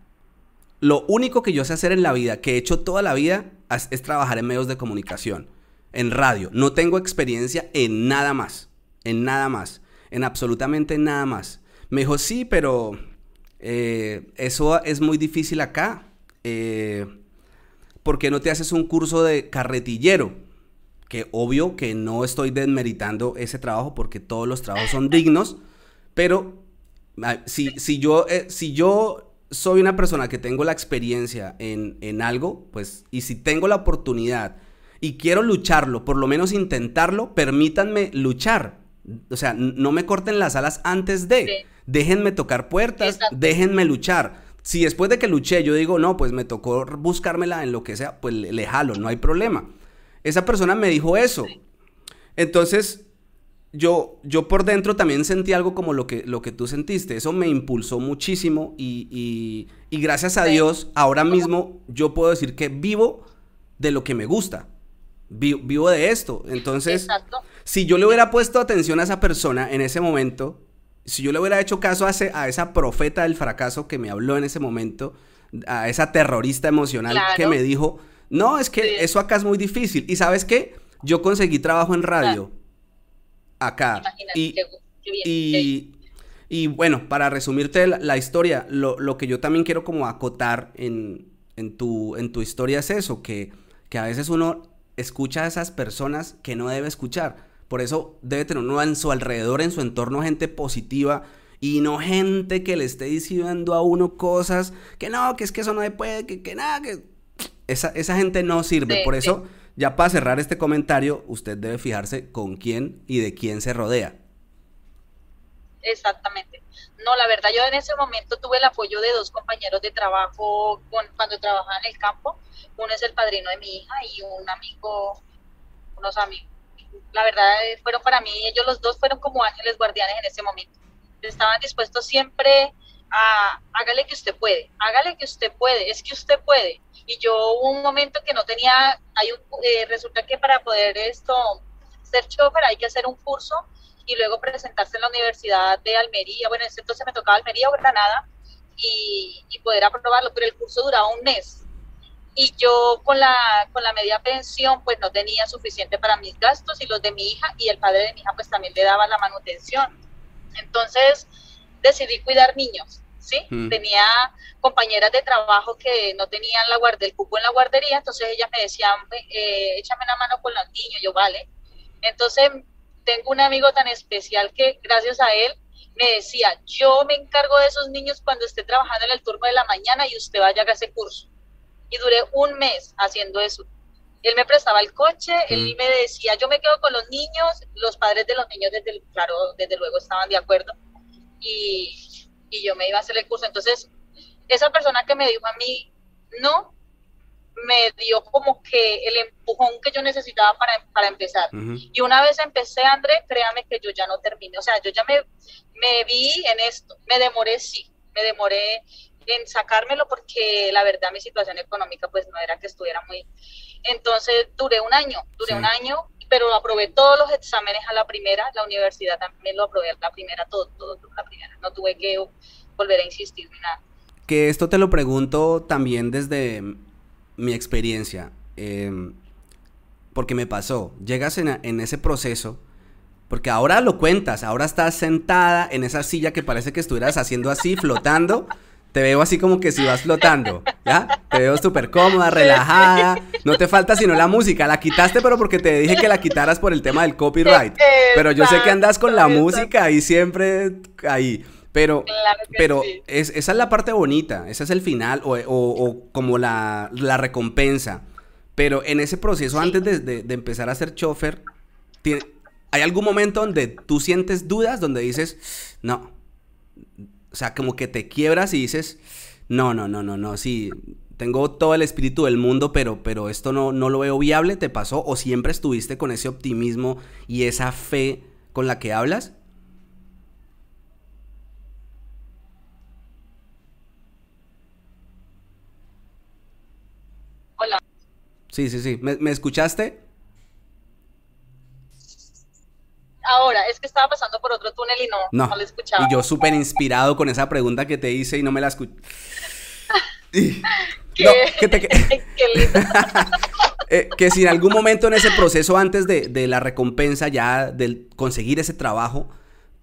Lo único que yo sé hacer en la vida, que he hecho toda la vida, es, trabajar en medios de comunicación, en radio. No tengo experiencia en nada más, en nada más, en absolutamente nada más. Me dijo, sí, pero eh, eso es muy difícil acá. Eh, ¿Por qué no te haces un curso de carretillero? Que obvio que no estoy desmeritando ese trabajo porque todos los trabajos son dignos, pero si, si, yo, eh, si yo soy una persona que tengo la experiencia en, en, algo, pues, y si tengo la oportunidad y quiero lucharlo, por lo menos intentarlo, permítanme luchar. O sea, no me corten las alas antes de. Déjenme tocar puertas, déjenme luchar. Si después de que luché yo digo, no, pues me tocó buscármela en lo que sea, pues le, le jalo, no hay problema. Esa persona me dijo eso. Entonces, yo, yo por dentro también sentí algo como lo que, lo que tú sentiste. Eso me impulsó muchísimo y, gracias a Dios, ahora mismo yo puedo decir que vivo de lo que me gusta. Vivo, de esto. Entonces, si yo le hubiera puesto atención a esa persona en ese momento, si yo le hubiera hecho caso a, a esa profeta del fracaso que me habló en ese momento, a esa terrorista emocional que me dijo, no, es que eso acá es muy difícil. ¿Y sabes qué? Yo conseguí trabajo en radio acá. y, y, bueno, para resumirte la, historia, lo, que yo también quiero como acotar en, en, tu, en tu historia es eso, que, que a veces uno escucha a esas personas que no debe escuchar. Por eso debe tener uno en su alrededor, en su entorno, gente positiva y no gente que le esté diciendo a uno cosas que no, que es que eso no se puede, que, que nada, que esa, esa gente no sirve. Por eso ya para cerrar este comentario, usted debe fijarse con quién y de quién se rodea. Exactamente. No, la verdad, yo en ese momento tuve el apoyo de dos compañeros de trabajo cuando trabajaba en el campo. Uno es el padrino de mi hija y un amigo, unos amigos. La verdad, eh, fueron para mí, ellos los dos fueron como ángeles guardianes en ese momento. Estaban dispuestos siempre a, hágale que usted puede, hágale que usted puede, es que usted puede y yo hubo un momento que no tenía, hay un, eh, resulta que para poder esto ser chofer hay que hacer un curso y luego presentarse en la Universidad de Almería, bueno, en ese entonces me tocaba Almería o Granada y, y poder aprobarlo, pero el curso duraba un mes. Y yo con la, con la media pensión pues no tenía suficiente para mis gastos y los de mi hija y el padre de mi hija pues también le daba la manutención. Entonces decidí cuidar niños, ¿sí? Mm. Tenía compañeras de trabajo que no tenían la guardia, el cupo en la guardería, entonces ellas me decían, eh, échame una mano con los niños, yo vale. Entonces tengo un amigo tan especial que gracias a él me decía, yo me encargo de esos niños cuando esté trabajando en el turno de la mañana y usted vaya a ese curso y duré un mes haciendo eso. Él me prestaba el coche, él me decía, yo me quedo con los niños, los padres de los niños, desde, claro, desde luego estaban de acuerdo, y, y yo me iba a hacer el curso. Entonces, esa persona que me dijo a mí, no, me dio como que el empujón que yo necesitaba para, para empezar. Y una vez empecé, André, créame que yo ya no terminé. O sea, yo ya me, me vi en esto. Me demoré, sí, me demoré en sacármelo porque la verdad mi situación económica pues no era que estuviera muy... Entonces duré un año, duré un año, pero aprobé todos los exámenes a la primera, la universidad también lo aprobé a la primera, todo, todo, la primera, no tuve que volver a insistir ni nada. Que esto te lo pregunto también desde mi experiencia, em, porque me pasó, llegas en, en ese proceso, porque ahora lo cuentas, ahora estás sentada en esa silla que parece que estuvieras haciendo así, flotando, te veo así como que si vas flotando, ¿ya? Te veo súper cómoda, relajada, no te falta sino la música, la quitaste pero porque te dije que la quitaras por el tema del copyright, pero yo sé que andas con la música y siempre ahí, pero, pero es, esa es la parte bonita, ese es el final o, como la, recompensa, pero en ese proceso antes de, de empezar a ser chofer, ¿hay algún momento donde tú sientes dudas, donde dices, no, o sea, como que te quiebras y dices, no, no, no, no, no, sí, tengo todo el espíritu del mundo, pero, pero esto no, no lo veo viable, ¿te pasó? ¿O siempre estuviste con ese optimismo y esa fe con la que hablas? Hola. Sí, sí, sí. ¿Me, ¿me escuchaste? Ahora, es que estaba pasando por otro túnel y no, no, lo escuchaba. Y yo súper inspirado con esa pregunta que te hice y no me la escuché. Eh, que si en algún momento en ese proceso antes de, la recompensa ya del conseguir ese trabajo,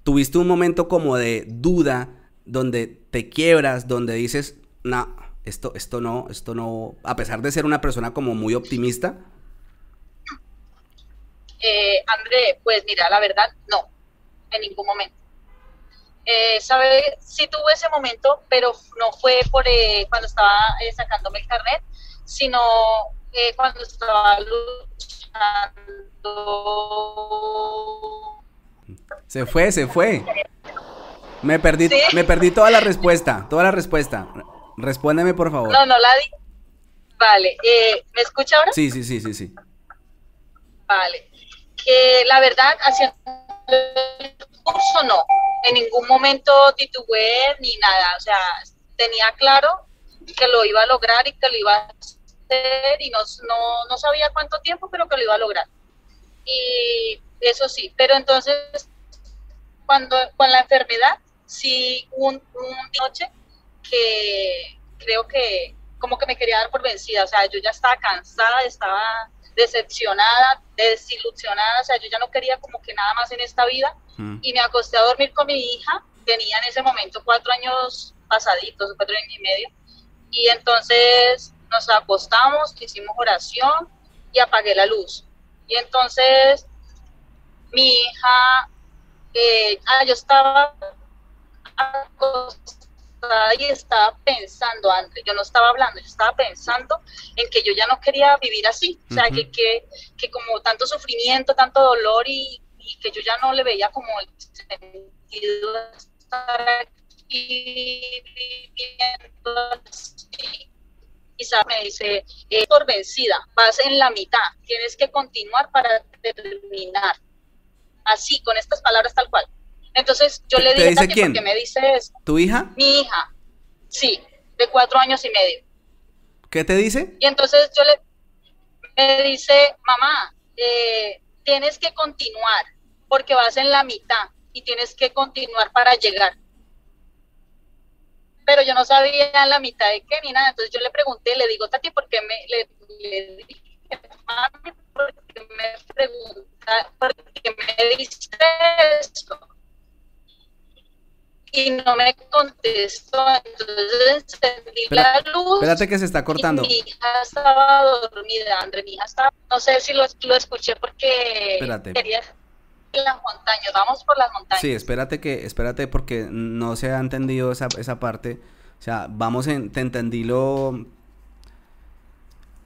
tuviste un momento como de duda, donde te quiebras, donde dices, no, esto, esto no, esto no, a pesar de ser una persona como muy optimista, eh, André, pues mira, la verdad, no, en ningún momento. Eh, ¿Sabe? Sí tuve ese momento, pero no fue por eh, cuando estaba eh, sacándome el carnet, sino cuando estaba luchando. Se fue, se fue. Me perdí, me perdí toda la respuesta, toda la respuesta. Respóndeme, por favor. No, no la di. Vale, ¿me escucha ahora? Sí, sí, sí, sí, sí. Vale que la verdad, haciendo el curso no, en ningún momento titubeé ni nada, o sea, tenía claro que lo iba a lograr y que lo iba a hacer y no, no, sabía cuánto tiempo, pero que lo iba a lograr. Y eso sí, pero entonces, cuando con la enfermedad, sí, un, un noche que creo que como que me quería dar por vencida, o sea, yo ya estaba cansada, estaba decepcionada, desilusionada, o sea, yo ya no quería como que nada más en esta vida mm. y me acosté a dormir con mi hija, tenía en ese momento cuatro años pasaditos, cuatro años y medio, y entonces nos acostamos, hicimos oración y apagué la luz. Y entonces mi hija, eh, ah, yo estaba acostada y estaba pensando, antes, yo no estaba hablando, yo estaba pensando en que yo ya no quería vivir así, o sea, que, que, que, como tanto sufrimiento, tanto dolor y, que yo ya no le veía como el sentido de estar aquí viviendo así. Y me dice, eh, por vencida, vas en la mitad, tienes que continuar para terminar. Así, con estas palabras tal cual. Entonces yo le dije dice quién? me dice eso. ¿Tu hija? Mi hija, sí, de cuatro años y medio. ¿Qué te dice? Y entonces yo le me dice, mamá, eh, tienes que continuar porque vas en la mitad y tienes que continuar para llegar. pero yo no sabía la mitad de qué ni nada. Entonces yo le pregunté, le digo, Tati, ¿por qué me, le, le dije, mami, ¿por qué me pregunta, por qué me dice esto? Y no me contestó, entonces encendí la luz. Espérate que se está cortando. mi hija estaba dormida, André, mi hija estaba, no sé si lo, lo escuché porque Espérate. quería las montañas, vamos por las montañas. Sí, espérate que, espérate porque no se ha entendido esa, esa parte. O sea, vamos en, te entendí lo,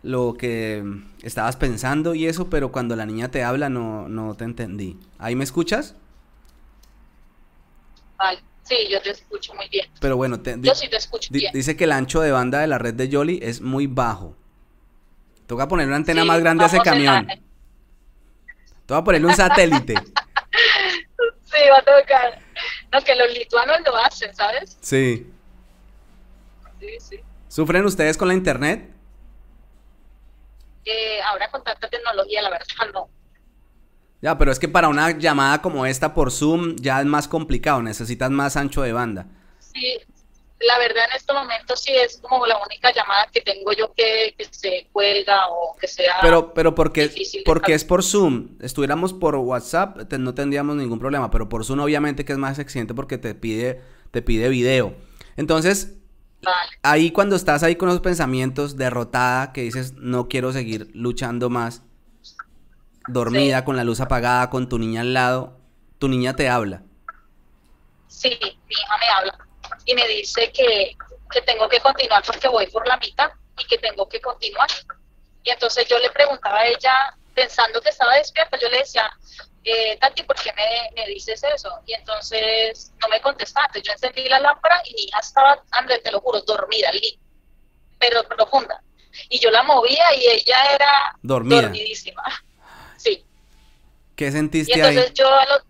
lo que estabas pensando y eso, pero cuando la niña te habla no, no te entendí. ¿Ahí me escuchas? Vale, sí, yo te escucho muy bien. Pero bueno, te, Yo sí te escucho bien. dice que el ancho de banda de la red de Yoli es muy bajo. Toca poner una antena Sí, más grande a ese la- camión. Toca ponerle un satélite. Sí, va a tocar. No, que los lituanos lo hacen, ¿sabes? Sí. Sí, sí. ¿Sufren ustedes con la internet? Eh, ahora con tanta tecnología, la verdad, no. Ya, pero es que para una llamada como esta por Zoom ya es más complicado, necesitas más ancho de banda. Sí, la verdad en este momento sí es como la única llamada que tengo yo que, que se cuelga o que sea... Pero, pero porque, porque es por Zoom. Estuviéramos por WhatsApp, te- no tendríamos ningún problema, pero por Zoom obviamente que es más exigente porque te pide, te pide video. Entonces, Vale, ahí cuando estás ahí con los pensamientos derrotada, que dices, no quiero seguir luchando más, dormida, Sí. con la luz apagada, con tu niña al lado, tu niña te habla. sí, mi hija me habla y me dice que, que tengo que continuar porque voy por la mitad y que tengo que continuar. Y entonces yo le preguntaba a ella, pensando que estaba despierta, yo le decía, eh, Tati, ¿por qué me, me dices eso? Y entonces no me contestaba. Entonces yo encendí la lámpara y mi hija estaba, André, te lo juro, dormida, li- pero profunda. Y yo la movía y ella era Dormida. dormidísima. ¿Qué Y sentiste entonces ahí? yo, a lo-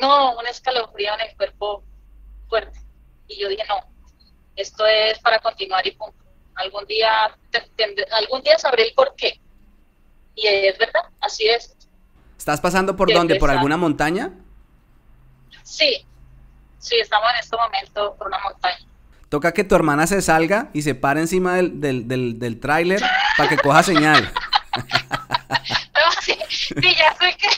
no, un escalofrío en el cuerpo fuerte. Y yo dije, no, esto es para continuar y punto. Algún día, te- algún día sabré el por qué. Y es verdad, así es. ¿Estás pasando por dónde? ¿Por alguna montaña? Sí, sí, estamos en este momento por una montaña. Toca que tu hermana se salga y se pare encima del, del, del, del tráiler para que coja señal. sí, ya sé que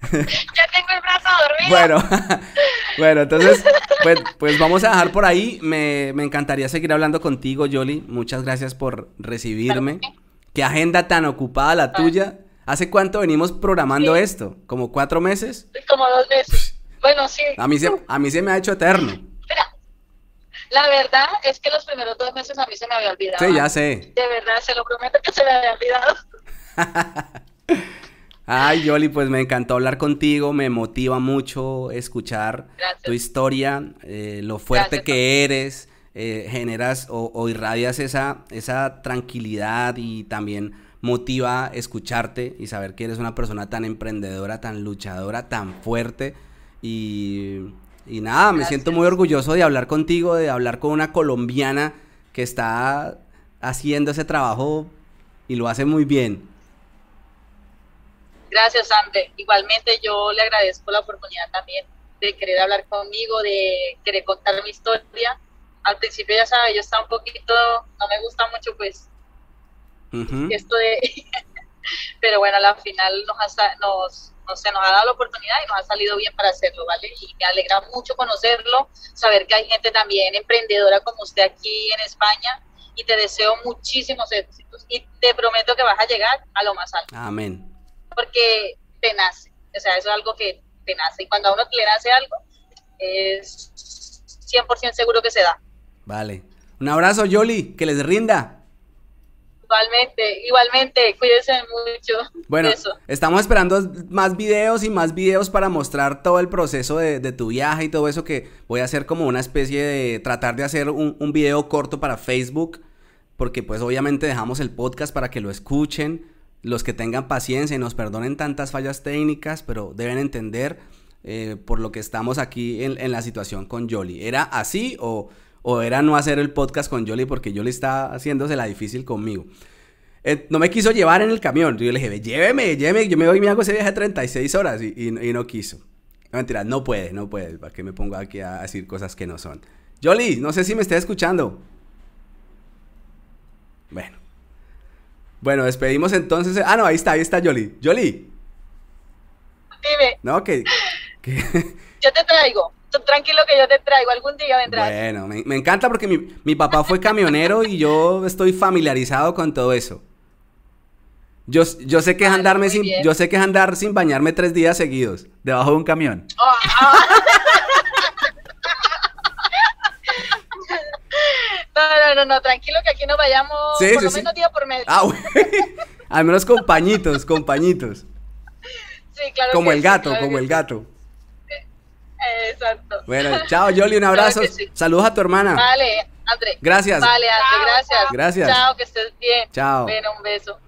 ya tengo el brazo dormido. Bueno, bueno, entonces, pues, pues vamos a dejar por ahí. Me, me encantaría seguir hablando contigo, Yoli. Muchas gracias por recibirme. Claro Qué agenda tan ocupada la tuya. ¿Hace cuánto venimos programando Sí. esto? ¿Como cuatro meses? Como dos veces. Bueno, sí. A mí se, a mí se me ha hecho eterno. La verdad es que los primeros dos meses a mí se me había olvidado. Sí, ya sé. De verdad, se lo prometo que se me había olvidado. Ay, Yoli, pues me encantó hablar contigo, me motiva mucho escuchar Gracias. tu historia, eh, lo fuerte Gracias, que eres, eh, generas o, o irradias esa, esa tranquilidad y también motiva escucharte y saber que eres una persona tan emprendedora, tan luchadora, tan fuerte y, y nada, me siento muy orgulloso de hablar contigo, de hablar con una colombiana que está haciendo ese trabajo y lo hace muy bien. Gracias, André. Igualmente yo le agradezco la oportunidad también de querer hablar conmigo, de querer contar mi historia. Al principio, ya sabes, yo estaba un poquito, no me gusta mucho pues esto de... Pero bueno, a la final nos ha, nos, no sé, nos ha dado la oportunidad y nos ha salido bien para hacerlo, ¿vale? Y me alegra mucho conocerlo, saber que hay gente también emprendedora como usted aquí en España y te deseo muchísimos éxitos y te prometo que vas a llegar a lo más alto Amén. Porque te nace, o sea, eso es algo que te nace y cuando a uno le nace algo es 100% seguro que se da. Vale. Un abrazo, Yoli, que les rinda. Igualmente, igualmente, cuídense mucho. Bueno, Eso. estamos esperando más videos y más videos para mostrar todo el proceso de, de tu viaje y todo eso que voy a hacer como una especie de tratar de hacer un, un video corto para Facebook, porque pues obviamente dejamos el podcast para que lo escuchen, los que tengan paciencia y nos perdonen tantas fallas técnicas, pero deben entender eh, por lo que estamos aquí en, la situación con Yoli. ¿Era así o, era no hacer el podcast con Yoli porque Yoli está haciéndosela difícil conmigo? Eh, no me quiso llevar en el camión. Yo le dije, lléveme, lléveme. Yo me voy y me hago ese viaje de 36 horas y, y- y no quiso. Mentira, no puede, no puede. ¿Para qué me pongo aquí a decir cosas que no son? Yoli, no sé si me está escuchando. Bueno. Bueno, despedimos entonces. Ah, no, ahí está, ahí está Yoli. Yoli. Dime. No, que. Yo te traigo. tranquilo que yo te traigo. Algún día vendrás. Bueno, me, me encanta porque mi, mi papá fue camionero y yo estoy familiarizado con todo eso. Yo, yo sé que es andarme sin, yo sé que es andar sin bañarme tres días seguidos debajo de un camión. Ah, ah. No, no, no, tranquilo que aquí nos vayamos por lo menos día por medio. Ah, Al menos con pañitos, con pañitos. Sí, claro. Como el gato, como el gato. Exacto. Bueno, chao, Yoli, un abrazo. Saludos a tu hermana. Vale, André. Gracias. Vale, André, gracias. Gracias. Chao, que estés bien. Chao. Bueno, un beso.